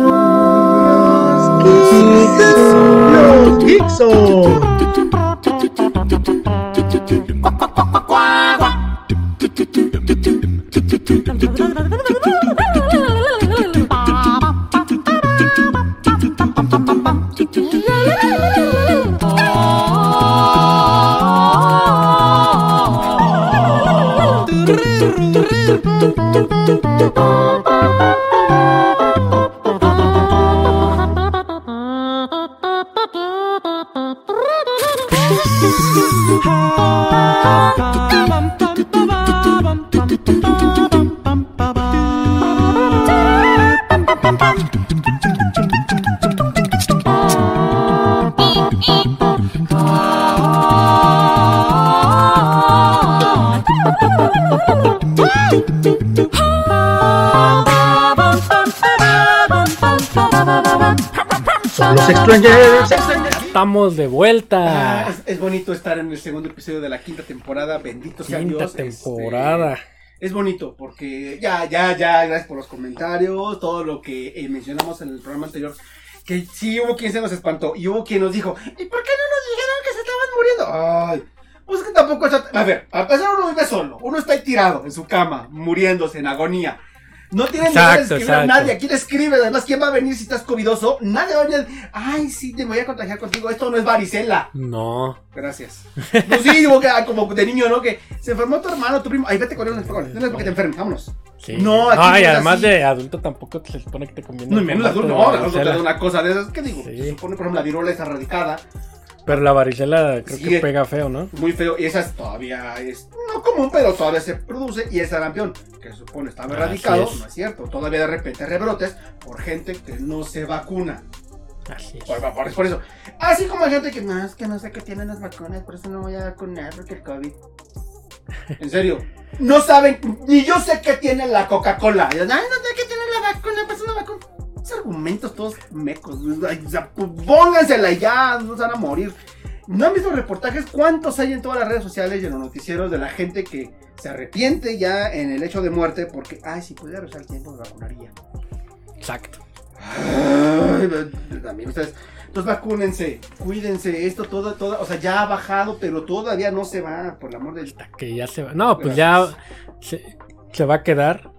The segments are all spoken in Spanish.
Los Geekson. Los Extrangers. Estamos de vuelta. Bonito estar en el segundo episodio de la quinta temporada. Bendito sea Quinta Dios. temporada. este, es bonito porque ya, ya, ya, gracias por los comentarios, todo lo que eh, mencionamos en el programa anterior. Que sí hubo quien se nos espantó y hubo quien nos dijo, ¿y por qué no nos dijeron que se estaban muriendo? Ay, pues que tampoco. A ver, a pesar uno vive solo, uno está ahí tirado en su cama, muriéndose en agonía. No tiene ganas de Exacto, escribir a nadie. ¿Quién escribe? Además, ¿quién va a venir si estás covidoso? Nadie va a venir. Ay, sí, te voy a contagiar contigo. Esto no es varicela. No. Gracias. Pues sí, digo que ah, como de niño, ¿no? Que se enfermó tu hermano, tu primo. Ay, vete con él, no es porque te enfermes, vámonos. Sí. No, aquí y no es además así. de adulto tampoco se supone que te conviene. No, menos adulto, no, adulto te da una cosa de esas. ¿Qué digo? Sí. Se supone, por ejemplo, la viruela está erradicada. Pero la varicela creo Sí, que pega feo, ¿no? Muy feo. Y esa es- todavía es no común, pero todavía se produce. Y el sarampión, que se supone estaba erradicado, es. no es cierto. Todavía de repente rebrotes por gente que no se vacuna. Así es. Por, por- por eso. Así como hay gente que no, es que no sé qué tienen las vacunas, por eso no voy a vacunar porque el COVID. En serio. No saben, ni yo sé qué tiene la Coca-Cola. Ay, no sé qué tiene la vacuna, pues una vacuna. Argumentos todos mecos. O sea, pues, póngansela ya, no se van a morir. ¿No han visto reportajes? ¿Cuántos hay en todas las redes sociales y en los noticieros de la gente que se arrepiente ya en el hecho de muerte porque, ay, si pudiera regresar el tiempo me vacunaría? Exacto. Ay, también ustedes. Entonces vacúnense, cuídense, esto todo, todo, o sea, ya ha bajado, pero todavía no se va, por el amor del... Que ya se va. No, pues ya se, se va a quedar.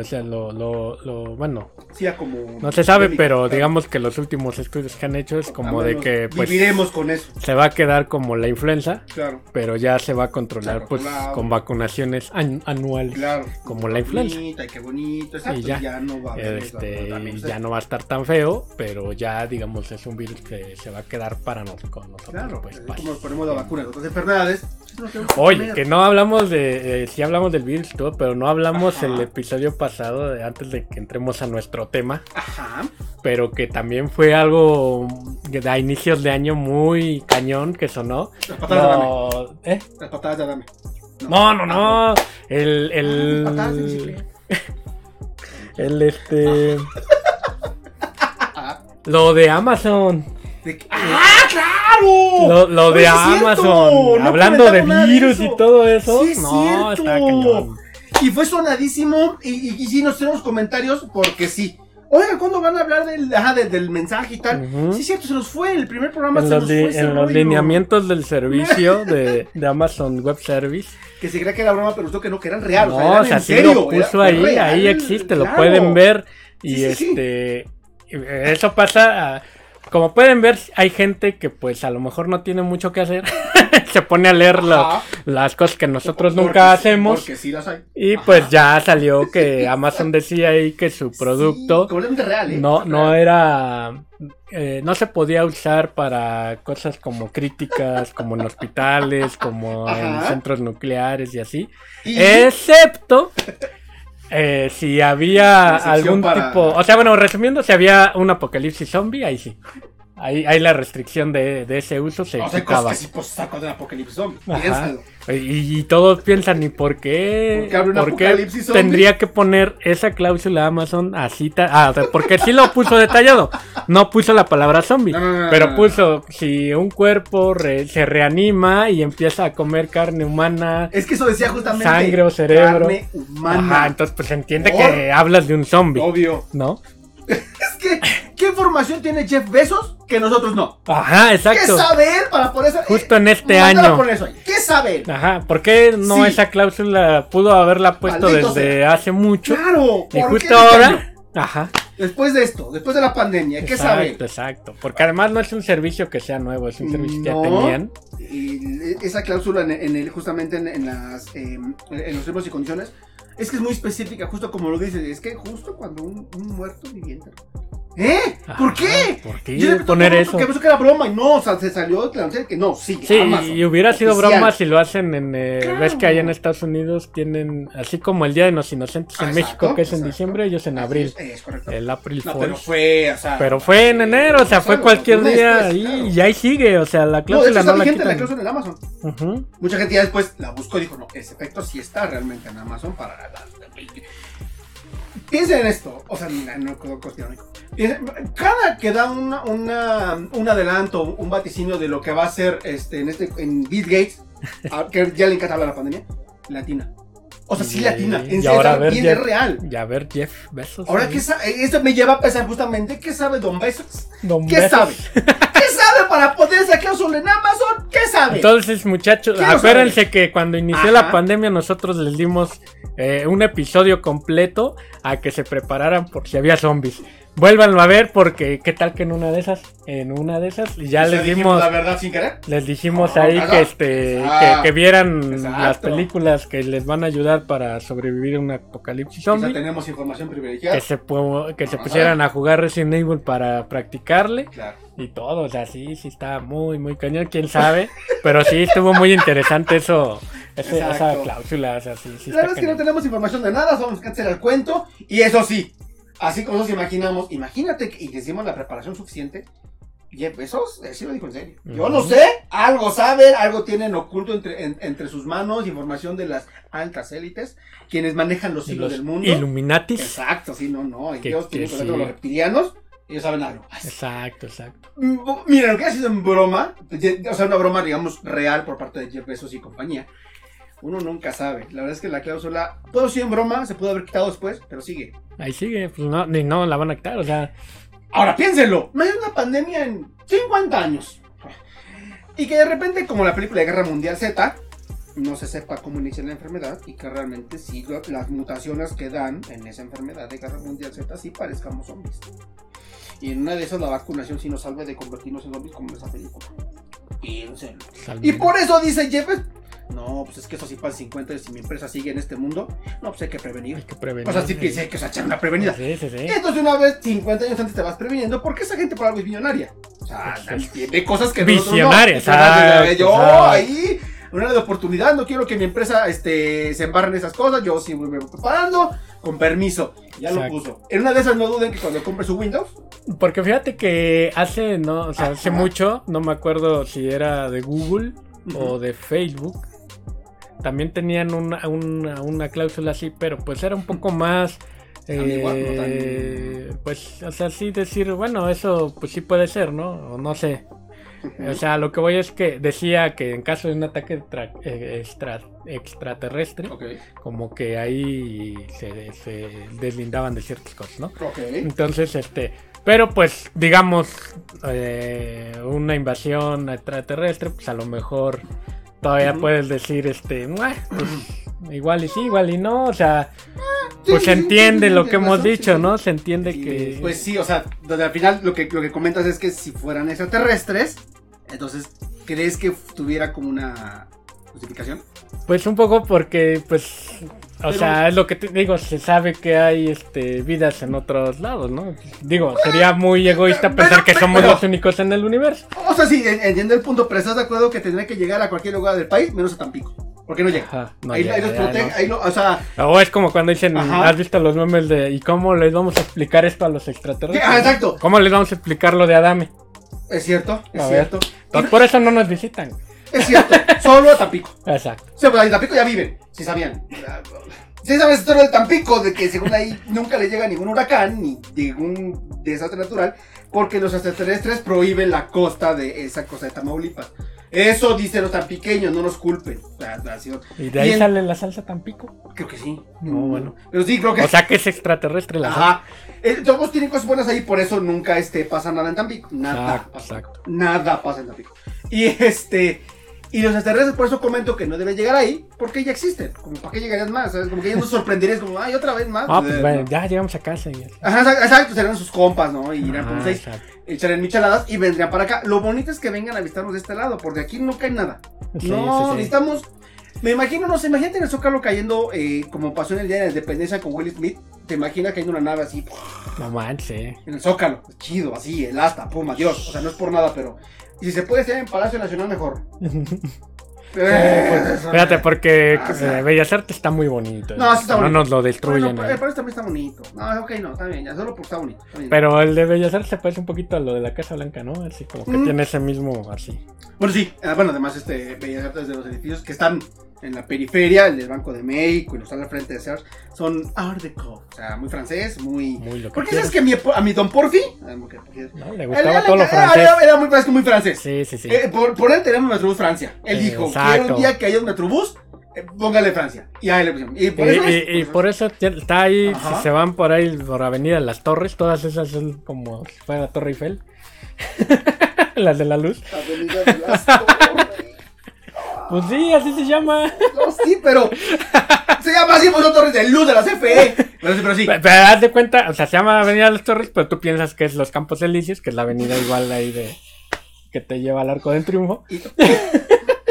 O sea, lo, lo, lo- bueno, Sí, ya como... no se sabe, pero digamos que los últimos estudios que han hecho es como de que pues Viviremos con eso, se va a quedar como la influenza, claro, pero ya se va a controlar pues con vacunaciones an- anuales. claro. Como la influenza. Bonita, y qué bonito, exacto, Y ya. ya, no va a haber Este, también ya no va a estar tan feo, pero ya digamos es un virus que se va a quedar para con nosotros. Claro, pues, como nos ponemos la vacuna de otras enfermedades. pues, Oye, que no hablamos de, eh, sí hablamos del virus todo, pero no hablamos Ajá. el episodio pasado, de- antes de que entremos a nuestro tema, Ajá, pero que también fue algo de a inicios de año muy cañón que sonó. las patadas de dame, Lo- ¿eh? las patadas de dame. No, no, no. El, Ah, patadas de el, el este, lo de Amazon. De ¡Ah, claro! Lo, lo de cierto, Amazon, no hablando de de virus eso. y todo eso. Sí es no, cierto. está cañón. Y fue sonadísimo. Y, y, y sí, nos tenemos comentarios porque sí. Oiga, ¿cuándo van a hablar del, ajá, del, del mensaje y tal? Ujú. Sí, es cierto, se nos fue. El primer programa En se los, nos fue. en los lineamientos del servicio de, de Amazon Web Service. Que se creía que era broma, pero resultó que no, que eran real. no, o sea, eran o sea, en sí serio. lo puso ahí, real, ahí existe, lo pueden ver. Y Sí, sí, sí. este, eso pasa, ah, como pueden ver, hay gente que pues a lo mejor no tiene mucho que hacer. se pone a leer las cosas que nosotros Porque nunca hacemos. Porque sí las hay. Y Ajá. pues ya salió que Amazon decía ahí que su Sí, producto completamente real, ¿eh? no, no era. eh, no se podía usar para cosas como críticas, como en hospitales, como en centros nucleares y así. Y- Excepto eh, si había algún para- tipo. O sea, bueno, resumiendo, si había un apocalipsis zombie, ahí sí. Ahí, ahí la restricción de, de ese uso se O sea, quitaba. cosas que sí, pues saco del apocalipsis zombie. Piénsalo. Y, y todos piensan, ¿y por qué? ¿Por qué tendría que poner esa cláusula Amazon así? Ah, o sea, porque sí lo puso detallado. No puso la palabra zombie. No, no, no, no, pero puso, si un cuerpo re- se reanima y empieza a comer carne humana, Es que eso decía justamente. Sangre o cerebro. Carne humana. ajá, entonces pues se entiende ¿Por? que hablas de un zombie, Obvio. ¿no? que, ¿qué información tiene Jeff Bezos que nosotros no? Ajá, ¿Qué exacto. sabe él para poner eso? Justo en este mándala año. poner eso. ¿Qué sabe él? Ajá, ¿por qué no Sí. esa cláusula pudo haberla puesto Maldito desde hace mucho? Claro. y ¿por justo qué este ahora. Ajá. Después de esto, después de la pandemia, ¿qué sabe él? Exacto, exacto. Porque además no es un servicio que sea nuevo, es un servicio que ya tenían. Y esa cláusula en, en el, justamente en, en las, eh, en los términos y condiciones es que es muy específica, justo como lo dices. Es que justo cuando un, un muerto viviente. ¿Eh? ¿Por qué? ¿Por qué Yo le poner eso? porque pensó que era broma y no, o sea, se salió de la que no, sí, Sí, Amazon, y hubiera sido oficial. broma si lo hacen en... eh, Claro. Ves que allá en Estados Unidos tienen, así como el Día de los Inocentes en Ah, México, exacto, que es en exacto. diciembre, ellos en abril. Es, es correcto. El April No, pero fue, o sea. Pero fue en enero, o sea, fue cualquier día después, y, ahí sigue, o sea, la No, de cláusula hecho no, está la la cláusula en Amazon. Ujú. Mucha gente ya después la buscó y dijo, no, ese efecto sí está realmente en Amazon para la... Piensen en esto, o sea, no, no Cada que da una, un adelanto, un vaticinio de lo que va a ser este, en, este, en Bill Gates, que ya le encanta hablar la pandemia, latina. O sea, sí latina, en y serio, ahora a ver bien Jeff- es real. Y a ver, Jeff Bezos. Ahora, ahí. ¿qué sabe? Esto me lleva a pensar justamente, ¿qué sabe Don Bezos? Don ¿Qué Bezos. sabe? ¿Qué sabe para poner esa cláusula en Amazon? ¿Qué sabe? Entonces, muchachos, acuérdense que cuando inició Ajá. la pandemia nosotros les dimos eh, un episodio completo a que se prepararan por si había zombies. Vuélvanlo a ver porque qué tal que en una de esas, en una de esas, y ya les dijimos dimos, la verdad sin querer. les dijimos Ah, ahí ¿verdad? que este, Ah, que, que vieran exacto. las películas que les van a ayudar para sobrevivir a un apocalipsis zombie. tenemos información privilegiada. Que se, que se Ajá. pusieran a jugar Resident Evil para practicarle. Claro. Y todo, o sea, sí, sí está muy, muy cañón, quién sabe. pero sí estuvo muy interesante eso, ese- esa cláusula, o sea, sí, sí La verdad es que no tenemos información de nada, somos cáncer al cuento. Y eso sí, así como nos imaginamos, imagínate que y que hicimos la preparación suficiente. Jeff Bezos, sí lo dijo en serio. Yo no sé, algo saben, algo tienen oculto entre, en- entre sus manos, información de las altas élites, quienes manejan los Y hilos los del mundo. Illuminatis. Exacto, sí, no, no. Ellos que tienen contacto sí. con los reptilianos, ellos saben algo. Exacto, exacto. Mm, Mira, lo que ha sido en broma, o sea, una broma, digamos, real por parte de Jeff Bezos y compañía, uno nunca sabe. La verdad es que la cláusula, puedo ser en broma, se pudo haber quitado después, pero sigue. Ahí sigue, pues no, ni no la van a quitar, o sea, Ahora, piénsenlo, hay una pandemia en 50 años. Y que de repente, como la película de Guerra Mundial Z, no se sepa cómo inicia la enfermedad y que realmente sí las mutaciones que dan en esa enfermedad de Guerra Mundial Z sí parezcamos zombies. Y en una de esas la vacunación sí nos salve de convertirnos en zombies como en esa película. Piénsenlo. sal- Y por eso dice Jeff, no, pues es que eso sí pasa 50 años si mi empresa sigue en este mundo, no, pues hay que hay prevenir. que prevenir. O sea, sí piensa hay que echar una prevenida. Sí, sí, sí. Entonces una vez 50 años antes te vas previniendo porque esa gente por algo es millonaria. O sea, Pues, tiene cosas que nosotros no. Exacto, Yo ahí, una de oportunidad, no quiero que mi empresa este, se embarre en esas cosas, yo sí me voy preparando, con permiso. Ya lo puso. En una de esas no duden que cuando compre su Windows, Porque fíjate que hace, no, o sea, hace mucho, no me acuerdo si era de Google o de Facebook. También tenían una, una, una cláusula así, pero pues era un poco más. Ambigua, no eh, pues, o sea, sí decir, bueno, eso pues sí puede ser, ¿no? O no sé. O sea, lo que voy es que decía que en caso de un ataque eh, extra- extraterrestre, como que ahí se, se deslindaban de ciertas cosas, ¿no? ok. Entonces, este, pero pues, digamos, eh, una invasión extraterrestre, pues a lo mejor todavía puedes decir, este, "Mua, pues, igual y sí, igual y no, o sea, Sí, pues se entiende lo que hemos dicho. ¿no? Se entiende Y, que... Pues sí, o sea, donde al final lo que, lo que comentas es que si fueran extraterrestres, entonces, ¿crees que tuviera como una justificación? Pues un poco porque, pues, o Pero- sea, es lo que te digo, se sabe que hay este vidas en otros lados, ¿no? Digo, sería muy egoísta pensar que somos pero- los únicos en el universo. O sea, sí, en- entiendo el punto, pero ¿estás de acuerdo que tendría que llegar a cualquier lugar del país, menos a Tampico? ¿Por qué no llega? Ajá, no ahí, llega, ahí los protege, ¿no? ahí lo- o sea, O es como cuando dicen, Ajá. ¿has visto los memes de ¿y cómo les vamos a explicar esto a los extraterrestres? Ah, exacto. ¿Cómo les vamos a explicar lo de Adame? es cierto, es A ver. cierto. Entonces, por eso no nos visitan. Es cierto, solo a Tampico. Exacto. O sea, pues en Tampico ya viven, si sabían. Si sabes la historia del Tampico, de que según ahí nunca le llega ningún huracán ni ningún desastre natural, porque los extraterrestres prohíben la costa de esa costa de Tamaulipas. Eso dicen los tampiqueños, no nos culpen. ¿Y de ahí Bien. sale la salsa Tampico? Creo que sí. No, bueno. Pero sí, creo que O sea que es extraterrestre la salsa. Ajá. eh, todos tienen cosas buenas ahí, por eso nunca este, pasa nada en Tampico. Nada Exacto, pasa. exacto. Nada pasa en Tampico. Y este. Y los extraterrestres, por eso comento que no deben llegar ahí, porque ya existen. Como para qué llegarían más, ¿sabes? Como que ya nos sorprenderías, como, ay, otra vez más. Ah, pues Eh, bueno, no. ya llegamos a casa y Ajá, exacto, serían sus compas, ¿no? Y irán por Ah, seis, echarían micheladas y vendrían para acá. Lo bonito es que vengan a visitarnos de este lado, porque aquí no cae nada. Sí, no, sí, sí. necesitamos. Me imagino, no sé, imagínate en el Zócalo cayendo eh, como pasó en el Día de la Independencia con Will Smith. Te imaginas cayendo una nave así No manches. en el Zócalo. Chido, así, el asta, pum, adiós. O sea, no es por nada, pero. Y si se puede estar en Palacio Nacional, mejor. Eh, Fíjate, porque Ah, o sea. eh, Bellas Artes está muy bonito. No, sí está No bonito. nos lo destruyen. Bueno, pero este también está bonito. No, ok, no, está bien, ya solo porque está bonito. está bien. Pero el de Bellas Artes se parece un poquito a lo de la Casa Blanca, ¿no? Así como que Mm. tiene ese mismo así. Bueno, sí, ah, bueno, además, este, Bellas Artes de los edificios que están en la periferia, el del Banco de México y los están al frente de Sears, son Art Deco. O sea, muy francés, muy. Muy lo que ¿Por qué quieras. sabes que a mi, a mi Don Porfi? ah, porque- porque- ¿no? Le gustaba él- todo lo francés. Era, era muy, muy francés. Sí, sí, sí. Eh, por, por él tenemos Metrobús Francia. Él dijo, exacto. quiero un día que haya un Metrobús, eh, póngale Francia. Y ahí le pusieron. Y por Y, eso es- y- y por eso tiene- está ahí, Ajá. si se van por ahí, por Avenida Las Torres, todas esas son como si fuera la Torre Eiffel. Las de la luz. Avenida de las Torres. Pues sí, así se llama. No, sí, pero se llama así por son torres de luz de la CFE. Pero sí, pero sí. Pero, pero haz de cuenta, o sea, se llama Avenida Las Torres, pero tú piensas que es Los Campos Elíseos, que es la avenida igual ahí de que te lleva al Arco del Triunfo. Y,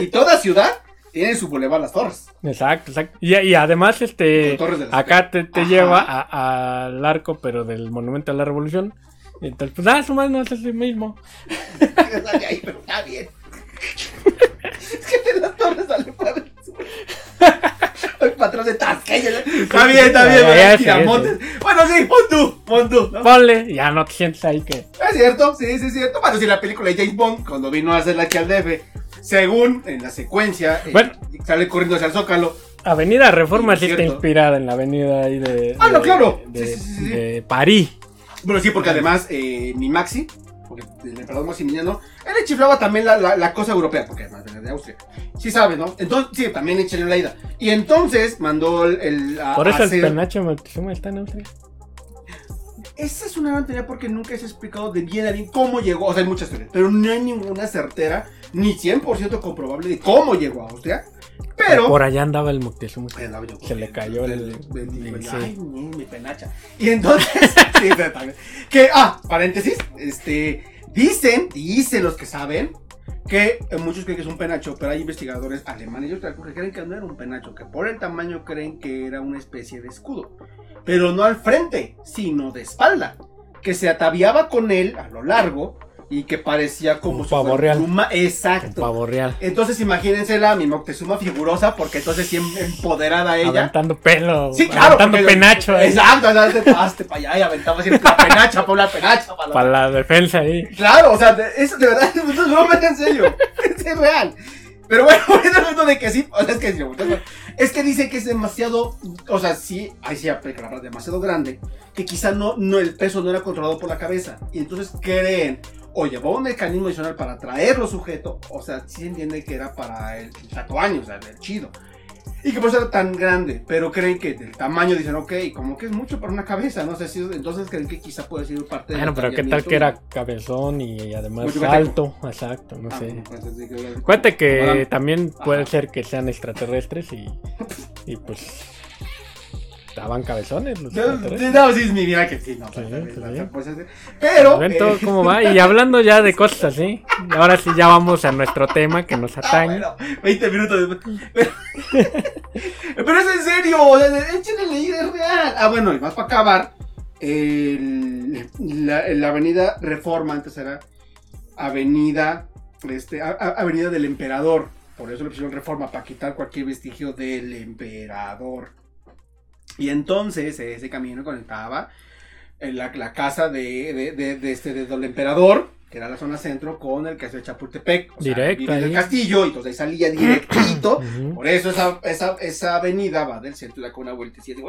y toda ciudad tiene su bulevar Las Torres. Exacto, exacto. Y, y además, este, de acá te, te lleva a- al arco, pero del Monumento a la Revolución. Y entonces, pues, ah, su no es el mismo. Ahí, pero está bien. Es que de las torres sale para el sur. El patrón de Tasqueña. Está bien, está bien. Bueno, sí, pon tú, pon tú. ¿no? Ponle, ya no te sientes ahí que. Es cierto, sí, sí, es cierto. Bueno, si la película de James Bond, cuando vino a hacerla aquí al DF, según en la secuencia, eh, Bueno. sale corriendo hacia el Zócalo. Avenida Reforma Sí, sí está inspirada en la avenida ahí de. Ah, no, de- claro. De, Sí, sí, sí, sí. de París. Bueno, sí, porque además eh, mi Maxi, porque el emperador Maximiliano, él le chiflaba también la, la, la cosa europea, porque además viene de Austria. Sí sabe, ¿no? Entonces, sí, también échale la ida. Y entonces mandó el... el- a- Por eso a el hacer- penacho Moctezuma está en Austria. Esa es una gran teoría porque nunca se ha explicado de bien a bien cómo llegó. O sea, hay muchas teorías, pero no hay ninguna certera ni 100% comprobable de cómo llegó a Austria. Pero... Por allá andaba el Moctezuma. Ahí andaba yo Se le cayó el- el- sí. Ay, mi, penacha. Y entonces, sí. Que, ah, paréntesis, este, dicen, dicen los que saben, que eh, muchos creen que es un penacho, pero hay investigadores alemanes y otros que creen que no era un penacho, que por el tamaño creen que era una especie de escudo. Pero no al frente, sino de espalda. Que se ataviaba con él a lo largo y que parecía como Un si pavo real. pluma. Un Exacto. pavo real. Entonces imagínensela, mi Moctezuma figurosa, porque entonces sí em- empoderada ella. Aventando pelo. Sí, claro. Aventando porque- penacho ahí. Exacto, hazte para allá y aventaba así la penacha, por la penacha. Para la- Para la defensa ahí. Claro, o sea, de, eso de verdad, no es broma, es en serio. Es real. Pero bueno, punto de que sí, o sea, es que sí, es que dice que es demasiado, o sea, sí, ahí sí aplica la demasiado grande, que quizá no, no, el peso no era controlado por la cabeza. Y entonces creen, o llevó un mecanismo adicional para atraerlo sujeto, o sea, sí entiende que era para el tatuaño, o sea, el chido. Y que por eso era tan grande, pero creen que del tamaño dicen, ok, como que es mucho para una cabeza, no sé si, entonces creen que quizá puede ser parte del Bueno, pero qué tal que era cabezón y además Mucho cateco. alto. Exacto, no Ah, sé. bueno, pues, que- Cuente también puede Ajá. ser que sean extraterrestres y, y pues estaban cabezones los No, no, sí, es mi vida que sí, no. Sí, pues, sí, Pero. Eh, cómo va. Y hablando ya de cosas así, ahora sí ya vamos a nuestro tema que nos ah, atañe. bueno, 20 minutos después. Pero, pero es en serio, échenle leída, es real. Ah, bueno, y más para acabar, el- la, la avenida Reforma antes era Avenida, este, a- a- Avenida del Emperador. Por eso le pusieron Reforma, para quitar cualquier vestigio del Emperador. Y entonces ese camino conectaba en la, la casa de, de, de- de este, de Don Emperador, que era la zona centro, con el castillo de Chapultepec. O sea, Directo del ahí. castillo, y entonces ahí salía directito. Por eso esa, esa, esa avenida va del centro de la una vueltecita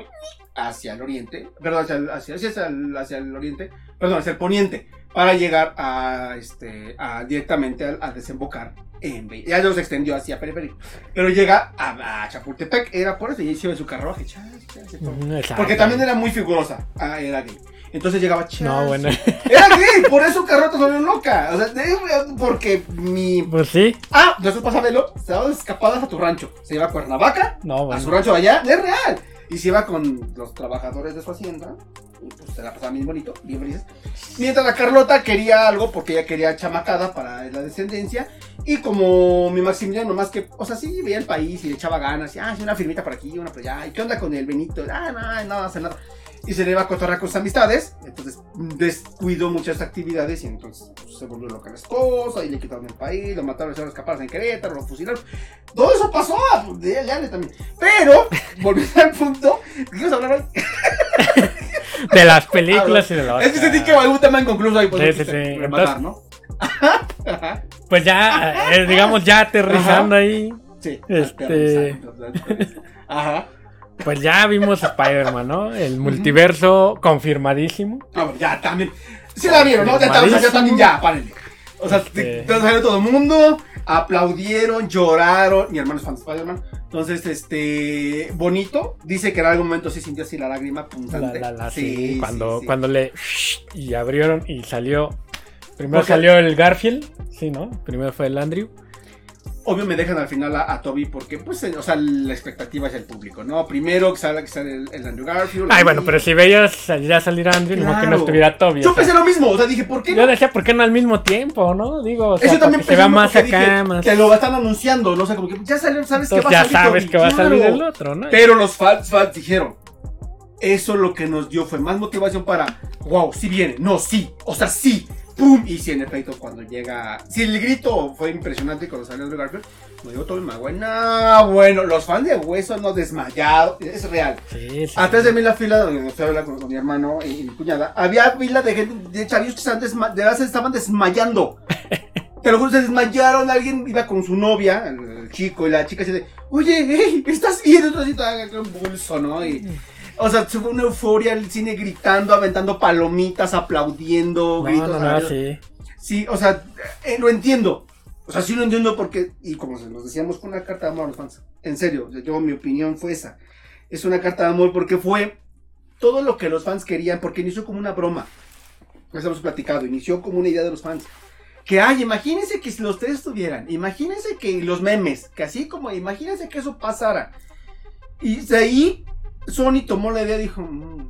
hacia el oriente, perdón, hacia el, hacia, hacia el, hacia el oriente, perdón, hacia el poniente, para llegar a, este, a, directamente a, a desembocar en Ya no se extendió hacia periférico, pero llega a, a Chapultepec, era por eso, y se ve su carruaje, chas, chas, porque también era muy figurosa, ah, era gay. Entonces llegaba Chas. No, bueno. Era gay, por eso Carlota se volvió loca. O sea, de- porque mi. Pues sí. Ah, después pasa Velo, se daba escapadas a tu rancho. Se iba a Cuernavaca, No, a su bueno. rancho allá, es real. Y se iba con los trabajadores de su hacienda. Pues se la pasaba bien bonito, bien felices. Mientras la Carlota quería algo porque ella quería chamacada para la descendencia. Y como mi Maximiliano, más que, o sea, sí veía el país y le echaba ganas. Y, ah, sí, una firmita por aquí, una por allá. ¿Y qué onda con el Benito? Ah, no, no, hace nada. Y se le iba a cotorrar con sus amistades. Entonces descuidó muchas actividades y entonces pues, se volvió loca la esposa. Y le quitaron el país, lo mataron, se escapar en Querétaro, lo fusilaron. Todo eso pasó, de de Ale también. Pero, volviendo al punto, ¿qué ibas a hablar hoy? De las películas y de la Es que sentí que algún tema inconcluso ahí, pues, Sí, sí, sí. rematar, ¿no? Ajá. Pues ya, eh, digamos, ya aterrizando ahí. Sí. Este- Ajá. Pues ya vimos Spider-Man, ¿no? El multiverso confirmadísimo. Ah, bueno, ya también. Sí la vieron, ¿no? Ya, está- o sea, ya también ya, párenle. O sea, Este- te- te salió todo el mundo, aplaudieron, lloraron. Mi hermano es fan de Spider-Man. Entonces, este. Bonito. Dice que en algún momento sí sintió así la lágrima La, punzante. la, la, sí, cuando, sí, cuando le y abrieron y salió. Primero salió el Garfield, sí, ¿no? Primero fue el Andrew. Obvio me dejan al final a, a Toby porque, pues, o sea, la expectativa es el público, ¿no? Primero que sale, que sale el, el Andrew Garfield. Ay, bueno, pero si veías ya salir Andrew, no que no Claro. estuviera Toby. Yo o sea, pensé lo mismo, o sea, dije, ¿por qué yo no? decía, ¿por qué no al mismo tiempo, no? Digo, o sea, Eso también que se vea pensé más acá, dije más. Que lo están anunciando, no sé, como que ya salió, sabes que Entonces va a ya salir. sabes Toby, que va a salir claro. el otro, ¿no? Pero los fans, fans dijeron, eso lo que nos dio fue más motivación para, wow, sí viene, no, sí, o sea, sí, pum, y sí, en efecto, cuando llega, sí, el grito fue impresionante cuando salió Andrew Garfield, me dio todo el Maguire, no, bueno, los fans de Hueso no desmayados, es real. Sí, sí. Atrás de mí la fila donde a hablar con, con mi hermano y, y mi cuñada, había fila de gente, de chavillos que estaban, desma- de verdad se estaban desmayando. Te lo juro, se desmayaron, alguien iba con su novia, el, el chico, y la chica de, oye, hey, ¿estás bien? Entonces, todo convulso, ¿no? Y, o sea, se fue una euforia el cine gritando, aventando palomitas, aplaudiendo, No, gritos. no, no, sí. Sí, o sea, eh, lo entiendo. O sea, sí lo entiendo porque, y como se los decíamos con una carta de amor a los fans, en serio, yo mi opinión fue esa. Es una carta de amor porque fue todo lo que los fans querían, porque inició como una broma. Ya hemos platicado, inició como una idea de los fans. Que, ay, imagínense que si los tres estuvieran, imagínense que los memes, que así como, imagínense que eso pasara. Y de ahí, Sony tomó la idea y dijo, "Mm,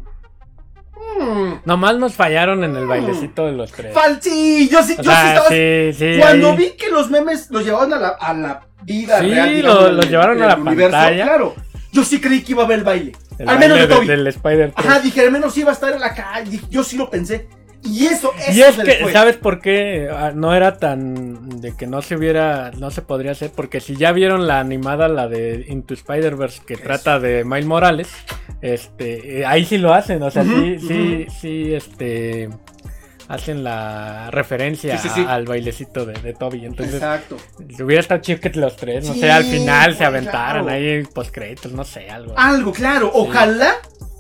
mm, Nomás nos fallaron en el bailecito de los tres. fal- sí, yo sí, yo sí estaba sí, sí. cuando ahí- vi que los memes los llevaron a la, a la vida Sí, real, digamos, los llevaron a la pantalla. Claro, yo sí creí que iba a haber el baile. el al menos baile de Toby. del Spider 3. Ajá, dije, al menos iba a estar en la calle. Yo sí lo pensé. Y eso, eso Y es que, fue. ¿sabes por qué ah, no era tan de que no se hubiera, no se podría hacer? Porque si ya vieron la animada, la de Into Spider-Verse, que Eso. trata de Miles Morales, este, eh, ahí sí lo hacen, o sea, sí, sí, sí, este, hacen la referencia Sí, sí, sí. a- al bailecito de, de Toby. Entonces, Exacto. hubiera estado chido que los tres, no sé, al final se aventaran claro. ahí post créditos, no sé, algo. Algo, claro. Ojalá.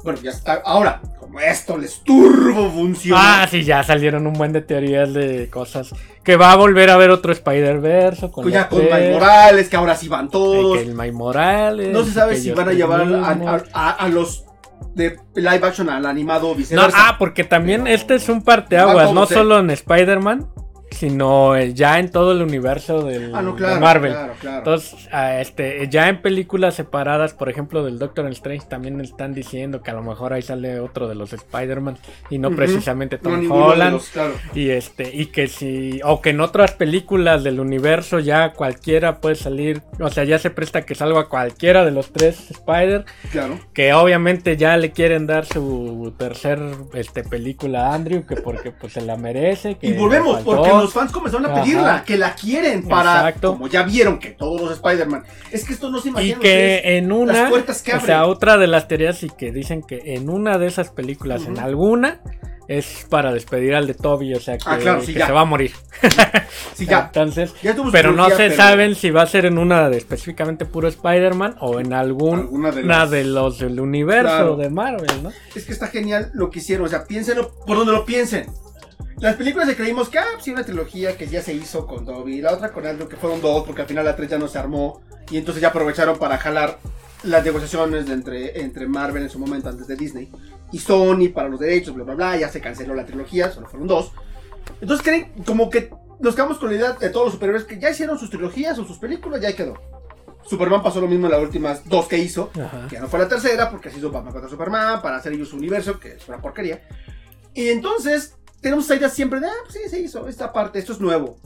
Bueno, ya está. Ahora, como esto les turbo funciona. Ah, sí, ya salieron un buen de teorías de cosas. Que va a volver a haber otro Spider-Verse con Pues ya con Miles Morales, que ahora sí van todos. que el Miles Morales. No se sabe si van a llevar a, a- los de live action al animado o No, viceversa. ah, porque también Pero- este es un parteaguas, no sea. solo en Spider-Man, sino eh, ya en todo el universo del, Ah, no, de. Marvel. Claro, claro. Entonces, ah, este, ya en películas separadas, por ejemplo, del Doctor Strange, también están diciendo que a lo mejor ahí sale otro de los Spider-Man y no precisamente Tom Holland. los, claro. Y este, y que si, o que en otras películas del universo ya cualquiera puede salir, o sea, ya se presta que salga cualquiera de los tres Spider, Claro. que obviamente ya le quieren dar su tercer este película a Andrew, que porque pues se la merece, que Y volvemos, porque los fans comenzaron a Ajá. pedirla, que la quieren para, Exacto. como ya vieron que todos los Spider-Man, es que esto no se y imaginan que en una, las puertas que o sea, otra de las teorías y que dicen que en una de esas películas, en alguna, es para despedir al de Toby, o sea, que, Ah, claro, sí, que se va a morir. Sí, ya, Entonces, ya Pero no se pero saben si va a ser en una de específicamente puro Spider-Man o en algún alguna de una las- de los del universo Claro. de Marvel, ¿no? Es que está genial lo que hicieron, o sea, piénsenlo por donde lo piensen. Las películas de creímos que, ah, sí, una trilogía que ya se hizo con Dobby, la otra con Andrew, que fueron dos, porque al final la tres ya no se armó, y entonces ya aprovecharon para jalar las negociaciones de entre, entre Marvel en su momento antes de Disney y Sony para los derechos, bla, bla, bla. Ya se canceló la trilogía, solo fueron dos. Entonces creen como que nos quedamos con la idea de todos los superhéroes que ya hicieron sus trilogías o sus películas, ya quedó. Superman pasó lo mismo en las últimas dos que hizo. Ajá. Que ya no fue la tercera, porque se hizo Batman contra Superman, para hacer ellos su universo, que es una porquería. Y entonces, tenemos esa idea siempre de, ah, pues sí, se hizo esta parte, esto es nuevo.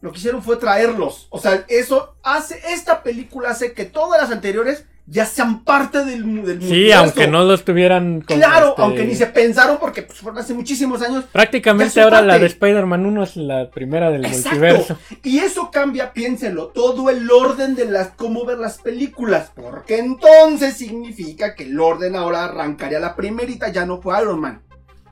Lo que hicieron fue traerlos. O sea, eso hace, esta película hace que todas las anteriores ya sean parte del, del Sí, aunque no los tuvieran como, Claro, este, aunque ni se pensaron, porque pues, fueron hace muchísimos años. Prácticamente ahora la de Spider-Man 1 es la primera del Exacto. multiverso. Y eso cambia, piénselo, todo el orden de las cómo ver las películas. Porque entonces significa que el orden ahora arrancaría la primerita, ya no fue Iron Man.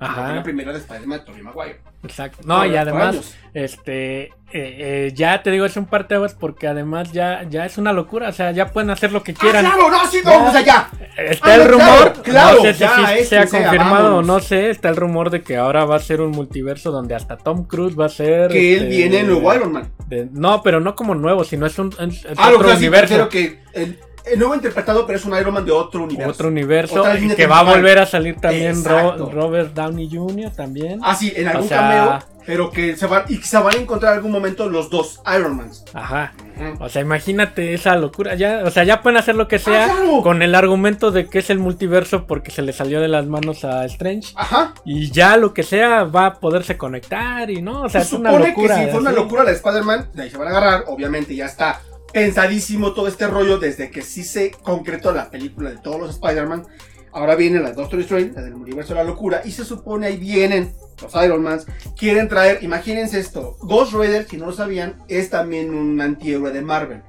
Ajá, La primera de Spider-Man, Tobey Maguire. exacto. No, y además, este, eh, eh, ya te digo, es un parteaguas porque además ya, ya es una locura, o sea, ya pueden hacer lo que ¡Ah, quieran. claro! ¡No, sí, Ya. vamos allá! Está Ah, el no, rumor, claro, claro, no sé si ya, sí es se ha sea, confirmado o no sé, está el rumor de que ahora va a ser un multiverso donde hasta Tom Cruise va a ser... Que él este, viene en nuevo Iron Man. de- no, pero no como nuevo, sino es un es- es Ah, lo otro universo. que el, el nuevo interpretado, pero es un Iron Man de otro universo. Otro universo y que va a volver a salir también Ro-. Robert Downey Jr. también. Ah, sí, en algún O sea- cameo, pero que se van, y se van a encontrar en algún momento los dos Iron Mans. Ajá. O sea, imagínate esa locura. Ya, o sea, ya pueden hacer lo que sea Ah, claro. con el argumento de que es el multiverso porque se le salió de las manos a Strange. Ajá. Y ya lo que sea va a poderse conectar y no, o sea, Se es una supone locura. que si fue una locura la de Spider-Man, de ahí se van a agarrar. Obviamente ya está pensadísimo todo este rollo desde que sí se concretó la película de todos los Spider-Man. Ahora viene la de Doctor Strange, la del universo de la locura. Y se supone ahí vienen los Iron Mans. Quieren traer, imagínense esto. Ghost Rider, si no lo sabían, es también un antihéroe de Marvel.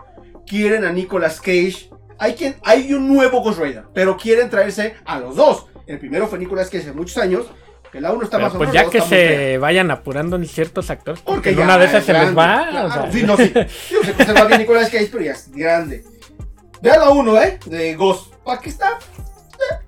Quieren a Nicolas Cage. Hay, quien, hay un nuevo Ghost Rider, pero quieren traerse a los dos. El primero fue Nicolas Cage hace muchos años. Que la uno está Pero más o pues menos. ya la que se vayan apurando en ciertos actores, porque Porque ya una de esas es se les grande. va. Claro, o sea. sí, no, sí. Digo, se conserva bien Nicolas Cage, pero ya es grande. Vean la 1, ¿eh? De Ghost. ¿Para qué está?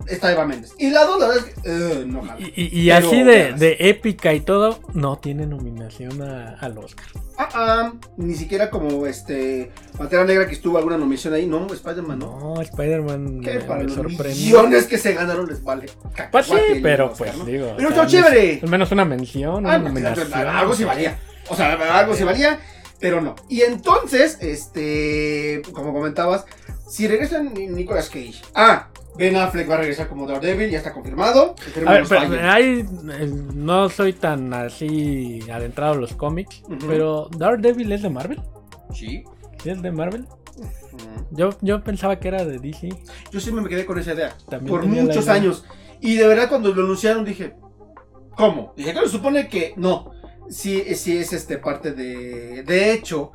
Está Eva Méndez. Y la 2, la verdad es que. eh, no jala. Y, y- y Pero, así de, épica y todo, no tiene nominación a- al Oscar. Ah, ah, ni siquiera como este. Pantera Negra que estuvo alguna nominación ahí. No, Spider-Man, ¿no? No, Spider-Man Que para los millones que se ganaron les vale. Pues sí, pero Oscar, pues ¿no? digo. Pero está chévere. Al menos una mención, una Ah, nominación. algo sí valía. O sea, algo sí valía, pero no. Y entonces, este, como comentabas, si regresa Ni- Nicolas Cage. Ah, Ben Affleck va a regresar como Daredevil, ya está confirmado. A ver, pero ahí eh, no soy tan así adentrado en los cómics, Ujú. pero Daredevil es de Marvel. Sí. ¿Sí es de Marvel? Yo, yo pensaba que era de DC. Yo siempre me quedé con esa idea. También por muchos años. Y de verdad, cuando lo anunciaron, dije, ¿cómo? Dije, claro, supone que no. Sí, sí es este parte de. De hecho,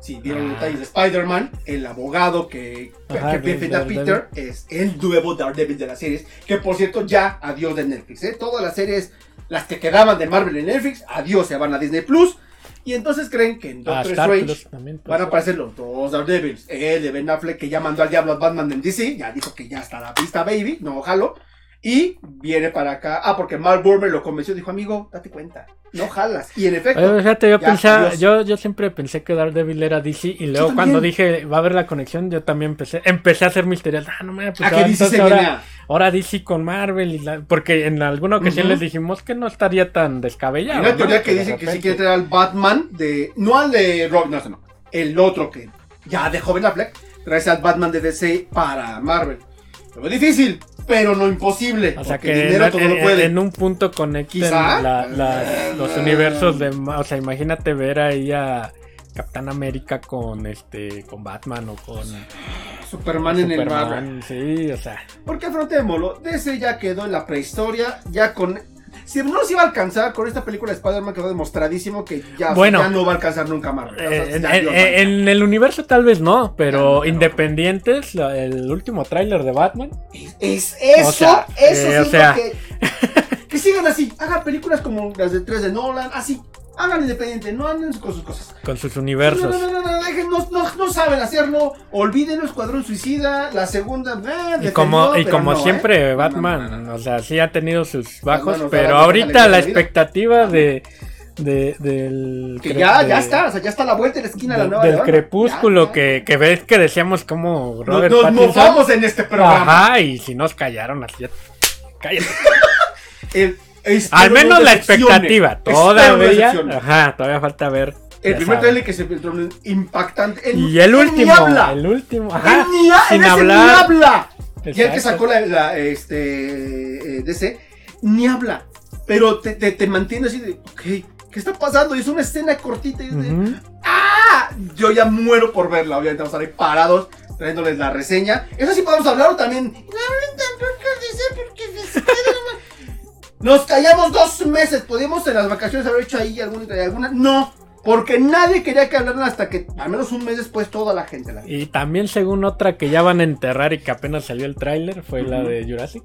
si vieron Ah. detalles de Spider-Man, el abogado que, Ajá, que a. Peter es el nuevo Daredevil de las series. Que por cierto, ya adiós de Netflix. ¿eh? Todas las series, las que quedaban de Marvel en Netflix, adiós, se van a Disney Plus. Y entonces creen que en Ah, Doctor Star Strange también. pues. Van a aparecer los dos Daredevils. El de Ben Affleck que ya mandó al diablo a Batman en DC. Ya dijo que ya está a la pista, baby. No, jalo. Y viene para acá. Ah, porque Mark Burmer lo convenció. Dijo, amigo, date cuenta. No jalas. Y en efecto. Oye, fíjate, yo Ya, pensaba, yo, yo siempre pensé que Daredevil era DC y luego cuando dije va a haber la conexión, yo también empecé, empecé a hacer mis teorías. Ah, no me pues ¿A ahora, entonces ahora, DC con Marvel y la- porque en alguna ocasión Ujú. les dijimos que no estaría tan Hay descabellado. una ¿no? teoría que de dice que sí repente- quiere traer al Batman de. No al de Rob, no, no. El otro que ya dejó Ben Affleck. Traerse al Batman de DC para Marvel. Lo difícil, pero no imposible. O sea que dinero en, todo en- lo puede. en un punto conecten Quizá. la- la- los universos de, o sea, imagínate ver ahí a Capitán América con este, con Batman o con Superman en el Marvel. Sí, o sea, Porque afrontémoslo, DC ya quedó en la prehistoria, ya con... Si no se iba a alcanzar con esta película de Spider-Man quedó demostradísimo que ya, Bueno. ya no va a alcanzar nunca. O sea, Eh, en, el universo tal vez no, pero no. independientes, el último tráiler de Batman. Es, es eso, O sea, eso eh, o sí, sea. que, que sigan así, hagan películas como las de 3 de Nolan, así, hagan independiente, no anden con sus cosas. Con sus universos. no, no, no, no, dejen, no, no, no saben hacerlo, olviden el Escuadrón Suicida, la segunda, eh, Y como, y como no, siempre, ¿eh? Batman, o sea, sí ha tenido sus bajos, pero ahorita la la expectativa de, de- del. Que ya, de- ya está, o sea, ya está a la vuelta de la esquina la del, nueva del de crepúsculo Ya, ya. Que, que ves que decíamos como Nos, Robert nos en este programa. Ajá, y si nos callaron así. ya- Cállate. El- Al menos no la expectativa. Todavía. Ajá, todavía falta ver. El ya primer trailer que se filtró impactante. Él- Y el último. Ni habla. El último. Ajá. ni, sin hablar. ni habla. Y el que sacó la, la, este, eh, DC, ni habla. Pero te, te, te mantiene así de, ok, ¿qué está pasando? Y es una escena cortita. Y es de. ¡Ah! Yo ya muero por verla. Obviamente vamos a estar ahí parados, trayéndoles la reseña. Eso sí podemos hablar o también. No hablen DC porque mal. Nos callamos dos meses. Podíamos en las vacaciones haber hecho ahí alguna. alguna no, porque nadie quería que hablaran hasta que, al menos un mes después, toda la gente la Y también según otra que ya van a enterrar y que apenas salió el tráiler fue la de Jurassic.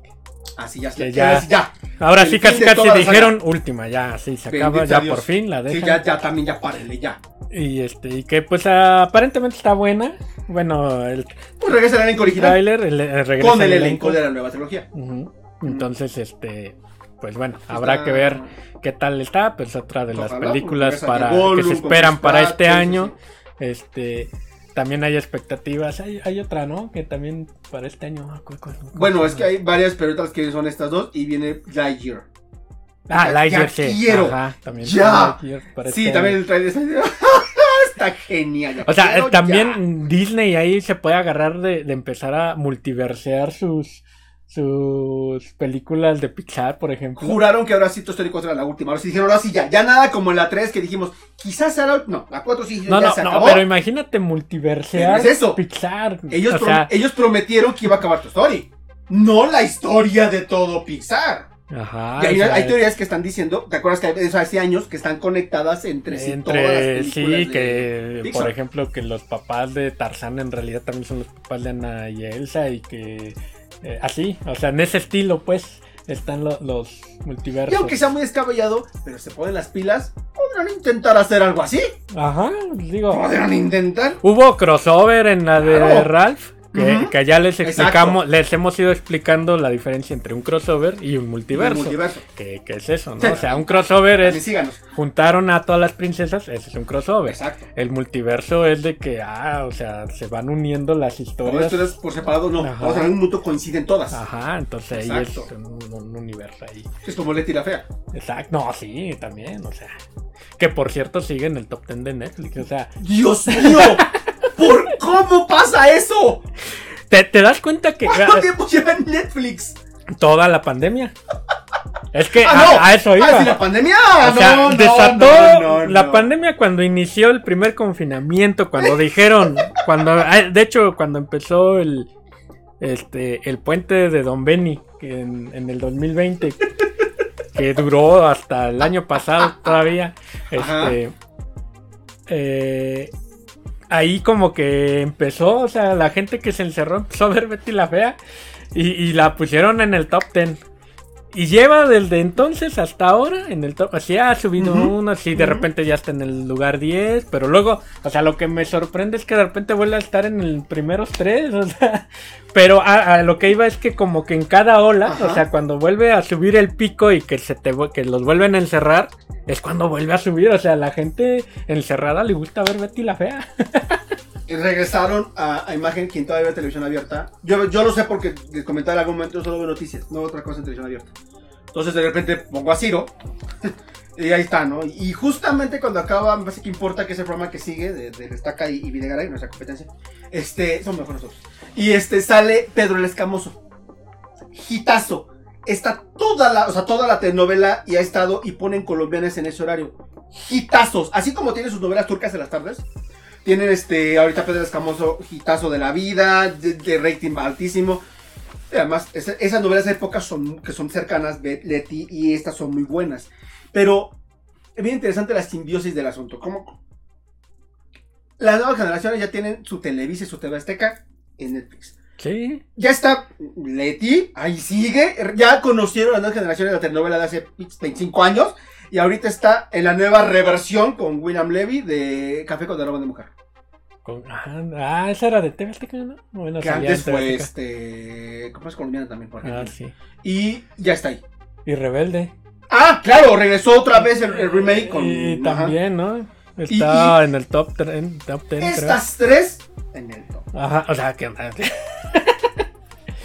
Así ya, Que ya. ya-. Ahora El sí casi casi saga. dijeron última, ya, sí, se Bendito acaba, ya Dios. por fin la Sí, dejan. ya, ya también, ya párenle, ya. Y este, y que pues aparentemente está buena. Bueno, el Pues regresa el elenco original tráiler el, el regresa con el elenco de la nueva trilogía. Entonces, este, pues bueno, habrá que ver qué tal está. Pues otra de las películas porque para que se esperan para este año. sí, Este, también hay expectativas. Hay, hay otra, ¿no? Que también para este año. ah, ¿cuál- cuál- cuál- Bueno, es que hay varias, pero otras que son estas dos y viene Lightyear. Ah, ya- Lightyear, ya sí. quiero. Ajá, también. Ya. Para Sí, este también el trailer está, genial. ya O sea, quiero también Disney ahí se puede agarrar de, de empezar a multiversear sus sus películas de Pixar, por ejemplo. Juraron que ahora sí Toy Story 4 era la última. Ahora sí dijeron, ahora sí ya. Ya nada como en la 3 que dijimos, quizás era. la- No, la 4 sí No, ya no, se no, acabó. pero imagínate multiversear es eso. Pixar. ellos, pro- sea, ellos prometieron que iba a acabar Toy Story. No la historia de todo Pixar. ajá, y hay, o sea, hay teorías que están diciendo, ¿te acuerdas que eso hace años que están conectadas entre sí todas las entre películas sí de que Pixar? por ejemplo que los papás de Tarzán en realidad también son los papás de Ana y Elsa y que eh, así, o sea, en ese estilo pues están lo- los Y multiversos. aunque sea muy descabellado, pero se ponen las pilas, podrán intentar hacer algo así. Ajá, digo, Podrán intentar. Hubo crossover en la de. Ralph. Que, ya les Exacto. explicamos, les hemos ido explicando la diferencia entre un crossover y un multiverso. Multiverso. Que, que es eso, ¿no? O sea, un crossover es síganos. juntaron a todas las princesas, ese es un crossover. Exacto. El multiverso es de que, ah, o sea, se van uniendo las historias. esto es por separado, no. Ajá. Vamos, en algún punto coinciden todas. Ajá, entonces ahí Exacto. es un, un universo ahí. Es como Leti la Fea. Exacto, no, sí, también, o sea. Que por cierto sigue en el top 10 de Netflix, o sea, ¡Dios mío! ¿Por cómo pasa eso? ¿te, te das cuenta que ¿Cuánto tiempo lleva en Netflix? toda la pandemia? Es que Ah, a, no. a eso iba. Ah, sí, la pandemia. O sea, no, desató no, la pandemia cuando inició el primer confinamiento, cuando dijeron, cuando, ah, de hecho, cuando empezó el, este, el puente de Don Benny que en, en el 2020, que duró hasta el año pasado todavía, este, eh, ahí como que empezó, o sea, la gente que se encerró empezó a ver Betty la Fea y, y la pusieron en el top 10. Y lleva desde entonces hasta ahora en el top. Así ha subido uno, así de repente ya está en el lugar 10. Pero luego, o sea, lo que me sorprende es que de repente vuelve a estar en el primeros tres. O sea, pero a, a lo que iba es que como que en cada ola, Ajá. o sea, cuando vuelve a subir el pico y que se te que los vuelven a encerrar, es cuando vuelve a subir. O sea, la gente encerrada le gusta ver Betty la fea. Regresaron a, a imagen quien todavía ve televisión abierta. Yo, yo lo sé porque les comentaba en algún momento, yo solo veo noticias, no otra cosa en televisión abierta. Entonces de repente pongo a Ciro. y ahí está, ¿no? Y justamente cuando acaba, me parece que importa que es el programa que sigue, de, de Destaca y, y Videgaray, nuestra competencia. Este, son mejores nosotros. Y este sale Pedro el Escamoso. Hitazo. Está toda la, o sea, toda la telenovela y ha estado y ponen colombianas en ese horario. Hitazos. Así como tiene sus novelas turcas en las tardes. Tienen este, ahorita Pedro Escamoso, hitazo de la vida, de, de rating altísimo. Y además, esa- esas novelas de época son, que son cercanas, Be- Leti, y estas son muy buenas. Pero es bien interesante la simbiosis del asunto. Como las nuevas generaciones ya tienen su Televisa y su TV Azteca en Netflix. Sí. Ya está Leti, ahí sigue. Ya conocieron las nuevas generaciones de la telenovela de hace 25 años. Y ahorita está en la nueva reversión con William Levy de Café con Aroma de Mujer. Con- ah, ah, esa era de TV Azteca, ¿no? Bueno, Que antes fue este. ¿Cómo es colombiana también, por ejemplo? Ah, sí. Y ya está ahí. Y Rebelde. Ah, claro, regresó otra vez el, el remake con. Y ajá. también, ¿no? Está en el top 10, top 10 creo. Estas tres en el top. Ajá, o sea, que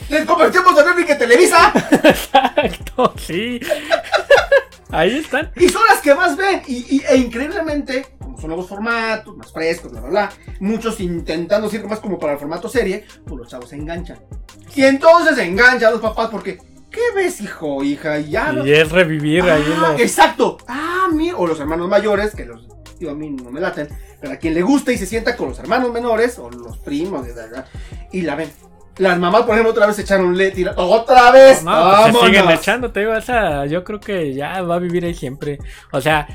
¡Les convertimos Netflix en Televisa! Exacto, sí. Ahí están. Y son las que más ven. Y, y- e increíblemente, como son nuevos formatos, más frescos, bla, bla, bla, muchos intentando ser más como para el formato serie, pues los chavos se enganchan. Y entonces se enganchan los papás porque, ¿qué ves, hijo, hija? Y ya Y es revivir ahí Ah, los. Exacto. Ah, mira. O los hermanos mayores, que los. Digo, a mí no me laten. Pero a quien le gusta y se sienta con los hermanos menores, o los primos, y la ven. Las mamás, por ejemplo, otra vez echaron LED. y la- ¡Otra vez! No, pues se siguen echando, te digo, esa, yo creo que ya va a vivir ahí siempre. O sea,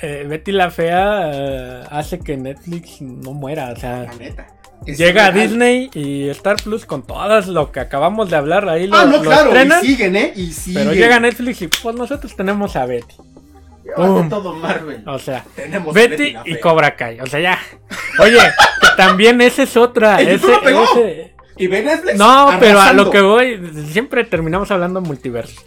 eh, Betty la Fea eh, hace que Netflix no muera, o sea, La neta. Llega a. Disney y Star Plus con todas lo que acabamos de hablar ahí Ah, no, claro. Y siguen, ¿eh? Y siguen. pero llega Netflix y pues nosotros tenemos a Betty, todo Marvel. o sea, Tenemos Betty la y. Cobra Kai, o sea, ya. Oye, también esa es otra, ese- Y. No, pero a lo que voy, siempre terminamos hablando multiverso.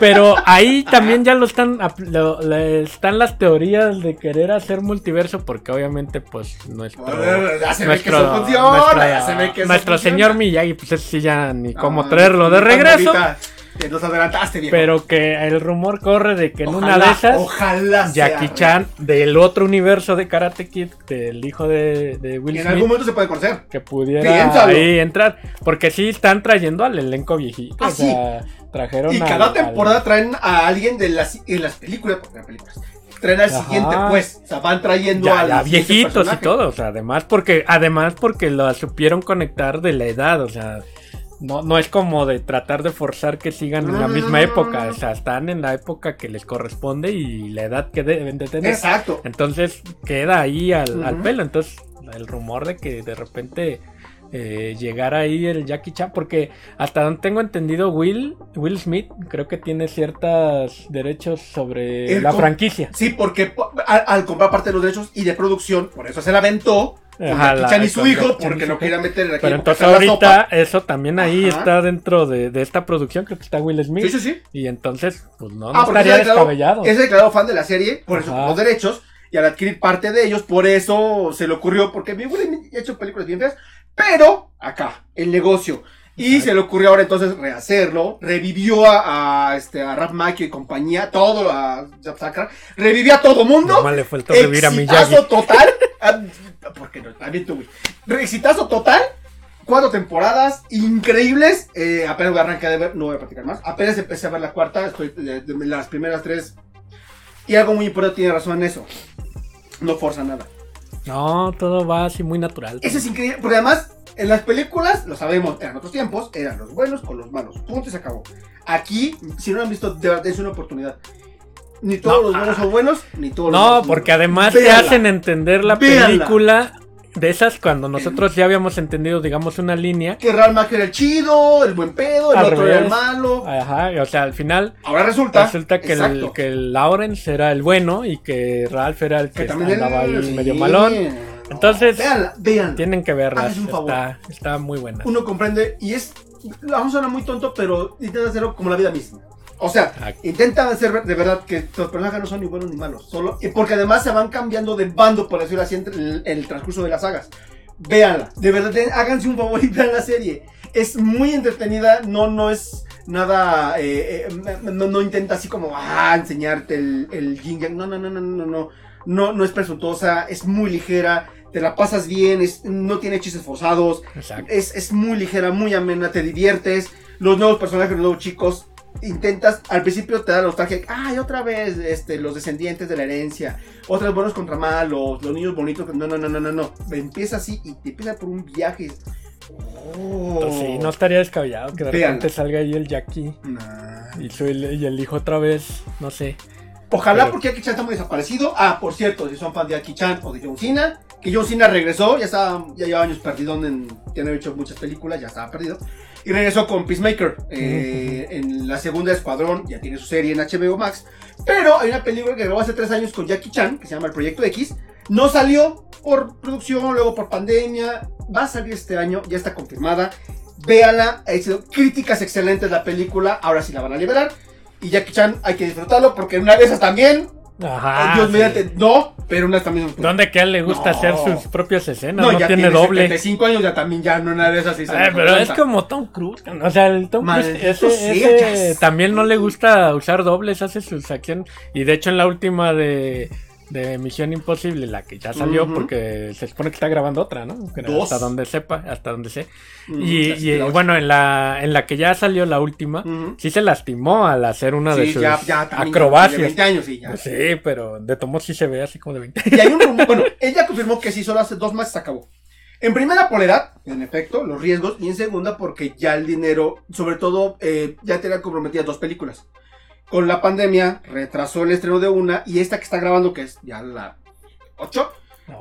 Pero ahí también ya lo están, lo- le- están las teorías de querer hacer multiverso porque obviamente pues nuestro ya se ve que nuestro, eso funciona. ya se ve que eso nuestro señor Miyagi pues ese sí ya ni cómo Ah, traerlo de regreso, Te nos adelantaste, viejo. pero que el rumor corre de que en una de esas Ojalá sea Jackie. Chan del otro universo de Karate Kid, del hijo de, de Will En Smith, algún momento se puede conocer. que pudiera Piénsalo. ahí entrar. Porque sí están trayendo al elenco viejito. Ah, o sea, trajeron Y cada al- temporada traen a alguien de las, en las películas, porque eran películas, traen al Ajá. siguiente, pues. O sea, van trayendo ya, ya siguiente viejitos y todo. O sea, además porque, además porque lo supieron conectar de la edad. O sea, no, no es como de tratar de forzar que sigan en la misma no, época. O sea, están en la época que les corresponde y la edad que deben de tener. Exacto. Entonces queda ahí al, al pelo. Entonces, el rumor de que de repente eh, llegara ahí el Jackie Chan, porque hasta donde tengo entendido, Will, Will Smith creo que tiene ciertos derechos sobre El la franquicia. Sí, porque po- al, al comprar parte de los derechos y de producción, por eso se la aventó. La- Chan y su hijo, porque hijo. quería meter aquí Pero en entonces ahorita eso también ahí Ajá. está dentro de, de esta producción, creo que está Will Smith. Sí, sí, sí. Y entonces, pues no, no Ah, estaría es declarado, descabellado. es declarado fan de la serie, por eso Ajá. los derechos, y al adquirir parte de ellos, por eso se le ocurrió, porque mi Will Smith ha hecho películas bien feas, pero acá, el negocio. Y se le ocurrió ahora entonces rehacerlo, revivió a, a, este, a Rap Macchio y compañía, todo, a Zap Sakra, revivió a todo mundo. Nomás le faltó revivir a Miyagi. Total. Ah, ¿Por qué no? También tú, güey. Exitazo total. Cuatro temporadas increíbles. Eh, apenas voy a arrancar de ver, no voy a platicar más. Apenas empecé a ver la cuarta. Estoy de, de las primeras tres. Y algo muy importante, tiene razón en eso. No forza nada. No, todo va así muy natural. Eso es increíble. Porque además, en las películas, lo sabemos, eran otros tiempos, eran los buenos con los malos. Punto y se acabó. Aquí, si no lo han visto, de verdad es una oportunidad. Ni todos No, los buenos son buenos, ni todos los No, malos son porque además te hacen entender la película de esas cuando nosotros ya habíamos entendido, digamos, una línea. que Real Mac era el chido, el buen pedo, el Al otro era el revés. malo. Ajá, o sea, al final Ahora resulta, resulta que el, que el Lawrence era el bueno y que Ralph era el que, que también andaba él- ahí medio malón. Entonces, véanla. Tienen que verla, está, está muy buena. Uno comprende y es, vamos a sonar muy tonto, pero intenta hacerlo como la vida misma. O sea, intentan hacer de verdad que los personajes no son ni buenos ni malos, solo porque además se van cambiando de bando, por decirlo así, entre el, el transcurso de las sagas. Véanla, de verdad, háganse un favor y vean la serie. Es muy entretenida, no, no es nada, eh, eh, no, no intenta así como, ah, enseñarte el, el yin yang. No, no, no, no, no, no, no, no es presuntuosa, es muy ligera, te la pasas bien, es, no tiene chistes forzados, Exacto. es, es muy ligera, muy amena, te diviertes. Los nuevos personajes, los nuevos chicos, intentas, al principio te da nostalgia, ay, otra vez, este, los descendientes de la herencia, otros buenos contra malos, los niños bonitos, no, no, no, no, no, no, empieza así y te empieza por un viaje. Oh. Entonces, sí, no estaría descabellado que de repente salga ahí el Jackie Nah. y, su- y el hijo otra vez, no sé. Ojalá Pero- porque Jackie Chan está muy desaparecido. Ah, por cierto, si son fan de Jackie Chan o de John Cena, que John Cena regresó, ya estaba, ya lleva años perdido en, tiene hecho muchas películas, ya estaba perdido. Y regresó con Peacemaker eh, en la segunda Escuadrón, ya tiene su serie en HBO Max. Pero hay una película que grabó hace tres años con Jackie Chan, que se llama El Proyecto X. No salió por producción, luego por pandemia. Va a salir este año, ya está confirmada. Véala, ha sido críticas excelentes la película, ahora sí la van a liberar. Y Jackie Chan hay que disfrutarlo porque una de esas también. Ajá. Dios sí. mediante, no, pero una también. ¿Dónde que a él le gusta No. hacer sus propias escenas? No, No, ya tiene, tiene doble. 75 años, ya también, ya no una de esas. sí Ay, me pero es como Tom Cruise. O sea, el Tom Cruise ese, ese también no le gusta usar dobles, hace sus acciones. Y de hecho en la última de, de Misión Imposible, la que ya salió, porque se supone que está grabando otra, ¿no? Dos. Hasta donde sepa, hasta donde sé. Mm, Y, bueno, en la, en la que ya salió la última, sí se lastimó al hacer una de sus ya, ya, también, De acrobacias. 20 años, sí, ya. Sí, pero de tomo sí se ve así como de 20. Y hay un rumor, bueno, ella confirmó que sí, solo hace dos meses se acabó. En primera, por edad, en efecto, los riesgos. Y en segunda, porque ya el dinero, sobre todo, eh, ya tenía comprometidas dos películas. Con la pandemia, retrasó el estreno de una. Y esta que está grabando, que es ya la 8,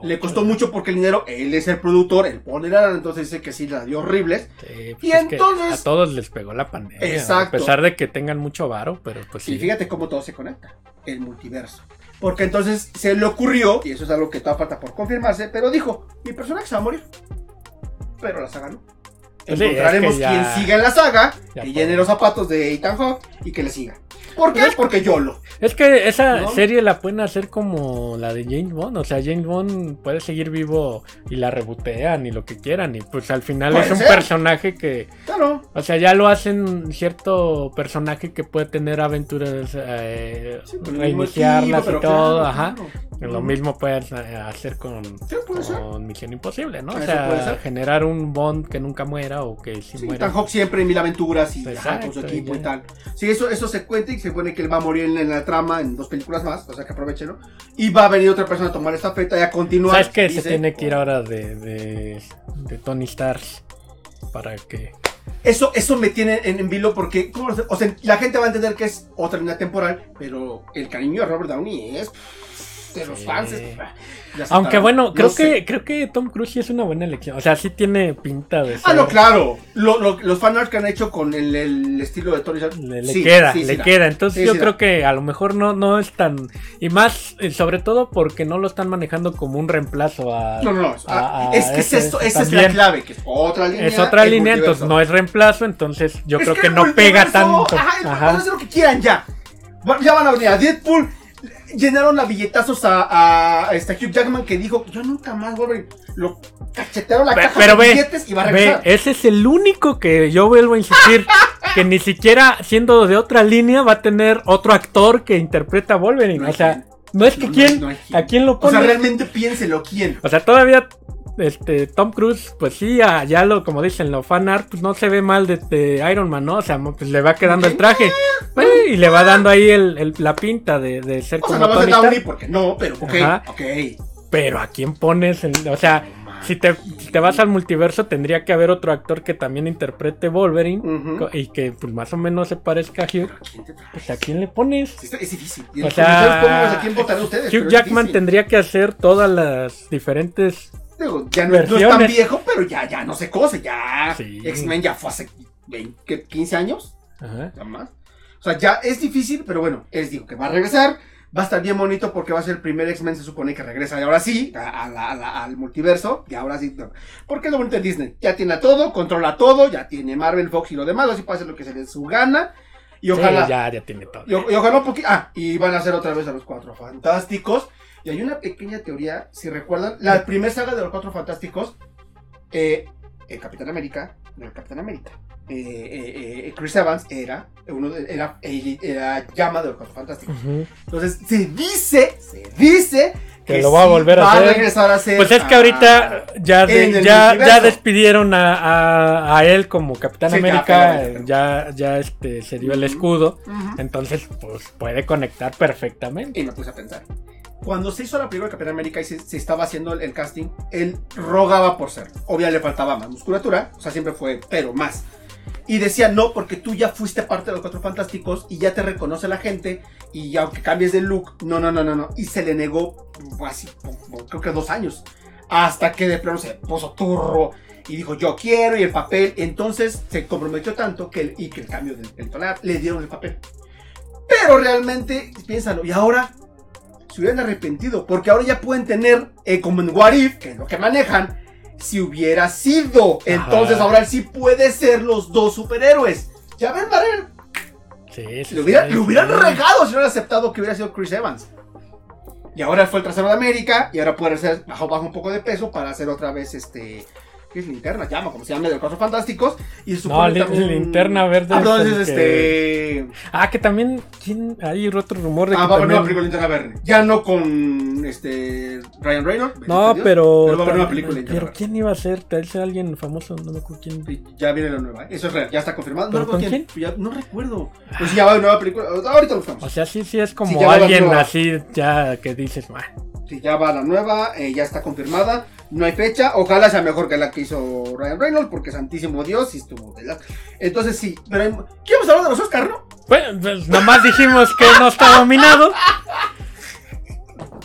le costó mucho porque el dinero, él es el productor, él pone la entonces dice que sí, la dio horribles. Sí, pues Y entonces- a todos les pegó la pandemia. Exacto. A pesar de que tengan mucho varo, pero pues sí. Y fíjate cómo todo se conecta, el multiverso. Porque entonces se le ocurrió, y eso es algo que todavía falta por confirmarse, pero dijo, mi personaje se va a morir. Pero la saga no. Sí, Encontraremos es que ya- quien siga en la saga, ya que llene los zapatos de Ethan Hawke y que le siga. ¿Por qué? Pues es- Porque yo lo. Es que esa ¿No? serie la pueden hacer como la de James Bond. O sea, James Bond puede seguir vivo y la rebotean y lo que quieran. Y pues al final es un ser. personaje que. Claro. O sea, ya lo hacen cierto personaje que puede tener aventuras, eh, Sí, reiniciarlas y todo. claro, ajá. claro. Lo mismo puedes eh, hacer con, Sí, puede ser. con Misión Imposible, ¿no? O sea, generar un Bond que nunca muera o que sí, Sí, muera. Ethan Hawke siempre en mil aventuras y ajá, Exacto, con su equipo ya. y tal. Sí, eso, eso se cuenta y se supone que él va a morir en, en la trama en dos películas más, o sea que aprovechenlo. Y va a venir otra persona a tomar esta feta y a continuar. ¿Sabes qué? Se tiene que ir ahora de, de, de Tony Stark para que... Eso, eso me tiene en, en vilo porque, ¿cómo lo sé? o sea, la gente va a entender que es otra línea temporal, pero el cariño de Robert Downey es de los Sí. fans. Aunque bueno, creo No que sé. creo que Tom Cruise sí es una buena elección. O sea, sí tiene pinta de ser... Ah, no, claro. Lo- lo- los fanarts que han hecho con el, el estilo de Tony. Le, le sí, queda, sí, le da. queda. Entonces Sí, yo sí creo da. que a lo mejor no, no es tan... Y más, eh, sobre todo porque no lo están manejando como un reemplazo a... No, no, no. a- a es que es esto, esa es la clave, que es otra línea. Es otra línea, multiverso. entonces no es reemplazo, entonces yo Es creo que, no pega tanto. Ajá, Ajá. hacer lo que quieran ya. Ya van a venir a Deadpool. Llenaron a billetazos a, a este Hugh Jackman que dijo: Yo nunca más Wolverine. Lo cachetearon la Ve- caja pero de ve, billetes y va a Ve, regresar. ese es el único que yo vuelvo a insistir que ni siquiera siendo de otra línea va a tener otro actor que interpreta a Wolverine. No o sea, quien. no es que No, quién, no a quién lo O pone. sea, realmente piénselo quién. O sea, todavía este Tom Cruise, pues sí, ya, lo, como dicen, lo fan art, pues no se ve mal de, de Iron Man, ¿no? O sea, pues le va quedando el traje eh, y le va dando ahí el, el- la pinta de, de ser O sea, como no va a ser Tony Downey porque no, pero ok. Ajá. Ok. Pero ¿a quién pones? o sea, si te, si te vas al multiverso, tendría que haber otro actor que también interprete Wolverine Ujú. co- y que pues más o menos se parezca a Hugh. ¿Pero quién te? Pues ¿a quién le pones? Sí, está- es difícil. Y O sea, a quién ustedes. Hugh Jackman tendría que hacer todas las diferentes Digo, ya no, no es tan viejo, pero ya, ya no se cose. Ya. Sí. X-Men ya fue hace 20, ¿qué? 15 años. Ajá. Ya más. O sea, ya es difícil, pero bueno, es digo que va a regresar. Va a estar bien bonito porque va a ser el primer X-Men, se supone que regresa. Y ahora sí, a- a la- a la- al multiverso. Y ahora sí. no. Porque es lo bonito de Disney. Ya tiene a todo, controla todo. Ya tiene Marvel, Fox y lo demás. Así puede hacer lo que se le dé su gana. Y ojalá. Sí, ya, ya tiene todo. Y, y ojalá un poquito. Ah, y van a hacer otra vez a los cuatro fantásticos. Y hay una pequeña teoría, si recuerdan, la primera saga de los cuatro fantásticos, eh, el Capitán América, no el Capitán América. eh, eh, Chris Evans era uno de- era, era llama de los cuatro fantásticos. Entonces se dice, se dice Que lo va a volver a va hacer. regresar a hacer. Pues es que ah, ahorita ya, de- ya, ya despidieron a, a- a él como Capitán Sí, América, ya, ya este, se dio el escudo, entonces pues puede conectar perfectamente. Y me puse a pensar. Cuando se hizo la película de Capitán América y se, se estaba haciendo el, el casting, él rogaba por ser. Obviamente le faltaba más musculatura, o sea, siempre fue, pero más. Y decía, no, porque tú ya fuiste parte de los Cuatro Fantásticos y ya te reconoce la gente y aunque cambies de look, no, no, no, no, no. Y se le negó fue así, como- creo que dos años. Hasta que de plano se puso turro y dijo, yo quiero y el papel. Entonces se comprometió tanto que el, y que el cambio del el tonal le dieron el papel. Pero realmente, piénsalo, y ahora se hubieran arrepentido, porque ahora ya pueden tener, eh, como en What If, que es lo que manejan, si hubiera sido. Entonces Ajá. ahora él sí puede ser los dos superhéroes. Ya ven, Marvel. Sí, sí, Le, hubiera- le hubieran regado si no hubiera aceptado que hubiera sido Chris Evans. Y ahora fue el trasero de América y ahora puede ser bajo, bajo un poco de peso para hacer otra vez este. ¿Qué es linterna? Llama, como se llama, de los Cuatro Fantásticos. Y se No, supone li- también- Linterna Verde Ah, es entonces, el este. Ah, que también. ¿quién? Hay otro rumor de que Ah, va a haber también- nueva película Linterna Verde. Ya no con este. Ryan Reynolds. No, Dios, pero. va a haber tam- película Linterna pero Verde. ¿quién iba a ser? Tal vez alguien famoso, no me acuerdo quién. Ya viene la nueva. Eso es real, ya está confirmado. No ¿Pero recuerdo con quién. Ya- no recuerdo. Ah. Pues sí, ya va a haber nueva película. Ahorita lo buscamos. O sea, sí, sí es como Sí, alguien así ya que dices, "Ah, Sí, ya va la nueva, eh, ya está confirmada. No hay fecha. Ojalá sea mejor que la que hizo Ryan Reynolds, porque santísimo Dios, sí estuvo de la... Entonces sí, pero hay... ¿qué vamos a hablar de los Oscar, no? Pues, pues, nomás dijimos que no está nominado.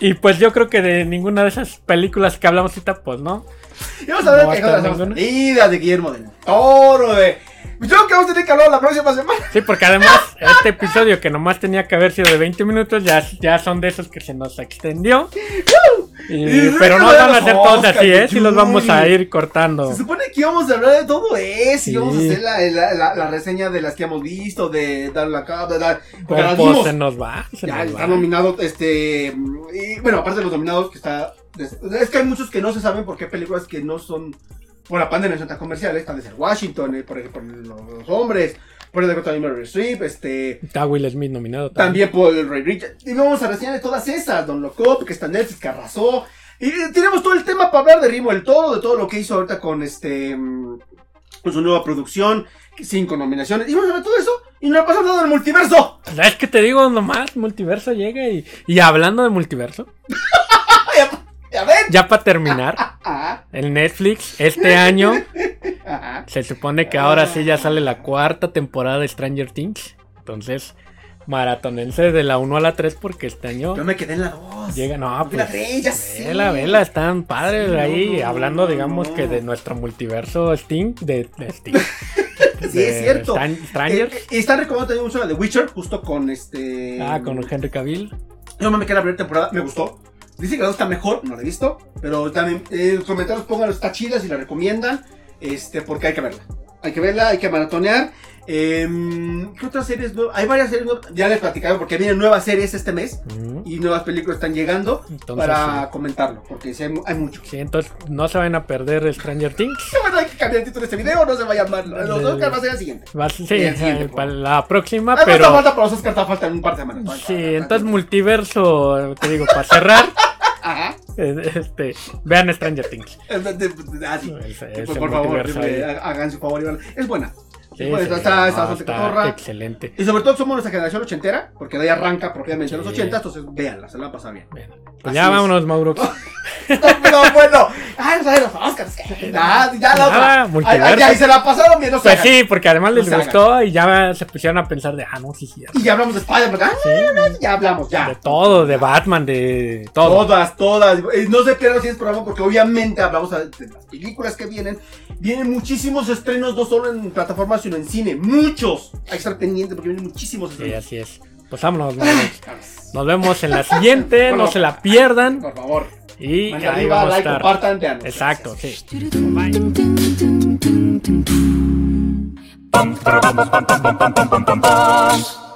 Y pues yo creo que de ninguna de esas películas que hablamos ahorita, pues no. Y vamos a ver No cosas ninguna. salidas de Guillermo del Toro, de... Yo creo que vamos a tener que hablar la próxima semana. Sí, porque además este episodio que nomás tenía que haber sido de 20 minutos, ya, ya son de esos que se nos extendió. Y- Y pero no van a ser todos así, ¿eh? Sí los vamos a ir cortando. Se supone que íbamos a hablar de todo eso. Sí. Y íbamos a hacer la, la, la- la reseña de las que hemos visto, de dar la cara, de dar... Porque pues vimos. se nos va, se Ya nos está va. nominado, este. Y bueno, aparte de los nominados, que está. Es que hay muchos que no se saben por qué películas que no son. Por la pandemia no son tan comerciales. Están de Washington, eh, por ejemplo, los, los hombres. Por ejemplo, también Meryl Streep, este. Está Will Smith nominado También por el Ray Richard. Y vamos a reseñar de todas esas. Don Locop, que está en Netflix, que arrasó. Y tenemos todo el tema para hablar de Rimo el Todo, de todo lo que hizo ahorita con este. Con su nueva producción. Cinco nominaciones. Y vamos a ver todo eso. Y no ha pasado nada del multiverso. Es que te digo nomás, multiverso llega y, y hablando de multiverso, Ya ven. ya para terminar, el Netflix este año se supone que ahora sí ya sale la cuarta temporada de Stranger Things. Entonces, maratonense de la 1 a la 3 porque este año Yo me quedé en la 2. llega, no, la pues, tres, ya sé. vela, vela, están padres Sí, ahí, no, hablando, no, digamos, no. que de nuestro multiverso Sting, de, de Sting. Sí, de es cierto. Stan- Strangers. Eh, eh, están recomendando también mucho la de Witcher, justo con este. ah, con Henry Cavill. Yo me quedé la primera temporada, me gustó. Dice que la 2 está mejor, no la he visto. Pero también eh, en los comentarios pónganlo, está chida si la recomiendan. Este, porque hay que verla. Hay que verla, hay que maratonear. Em, ¿Qué otras series nuevas? Hay varias series nuevas. Ya les platicaron porque vienen nuevas series este mes. Y nuevas películas están llegando Entonces, para sí. comentarlo. Porque sí hay, hay mucho. Sí, entonces no se van a perder Stranger Things. Bueno, hay que cambiar el título de este video, no se va a llamar. Los Del- Oscar va a ser el siguiente. Va sí, El siguiente, eh, para la próxima, no pero... falta para los falta un par de semanas. Sí, entonces multiverso, te digo, para cerrar, Ajá. eh, este, vean Stranger Things. Ese- Pues, por favor, hagan su favor. Es buena. Sí, Bueno, sí, está- está- no, está bastante está cotorra. excelente. Y sobre todo somos nuestra generación ochentera, porque de ahí arranca propiamente los Sí. 80, entonces véanla, se la va a pasar bien. Bueno, pues ya es. vámonos, Mauro. Pero bueno, ay, vamos a ver los Oscars. que- Ya, la Nada, otra. Ay, ay, se la pasaron no Pues sí, porque además les No gustó y ya se pusieron a pensar de, ah, no, sí, sí. Y ya hablamos de Spider-Man, ah, Sí, ya hablamos, ya. de todo, de Batman, de todo. Todas, todas. Eh, No se pierdan los siguientes programas porque obviamente hablamos de las películas que vienen. Vienen muchísimos estrenos, no solo en plataformas, sino en cine. Muchos. Hay que estar pendientes porque vienen muchísimos Sí, estrenos. así es. Pues vámonos. Vamos. Nos vemos en la siguiente, no se la pierdan. Por favor. Y Manda ahí arriba, vamos a like, estar. compartan. Exacto, sí. Bye.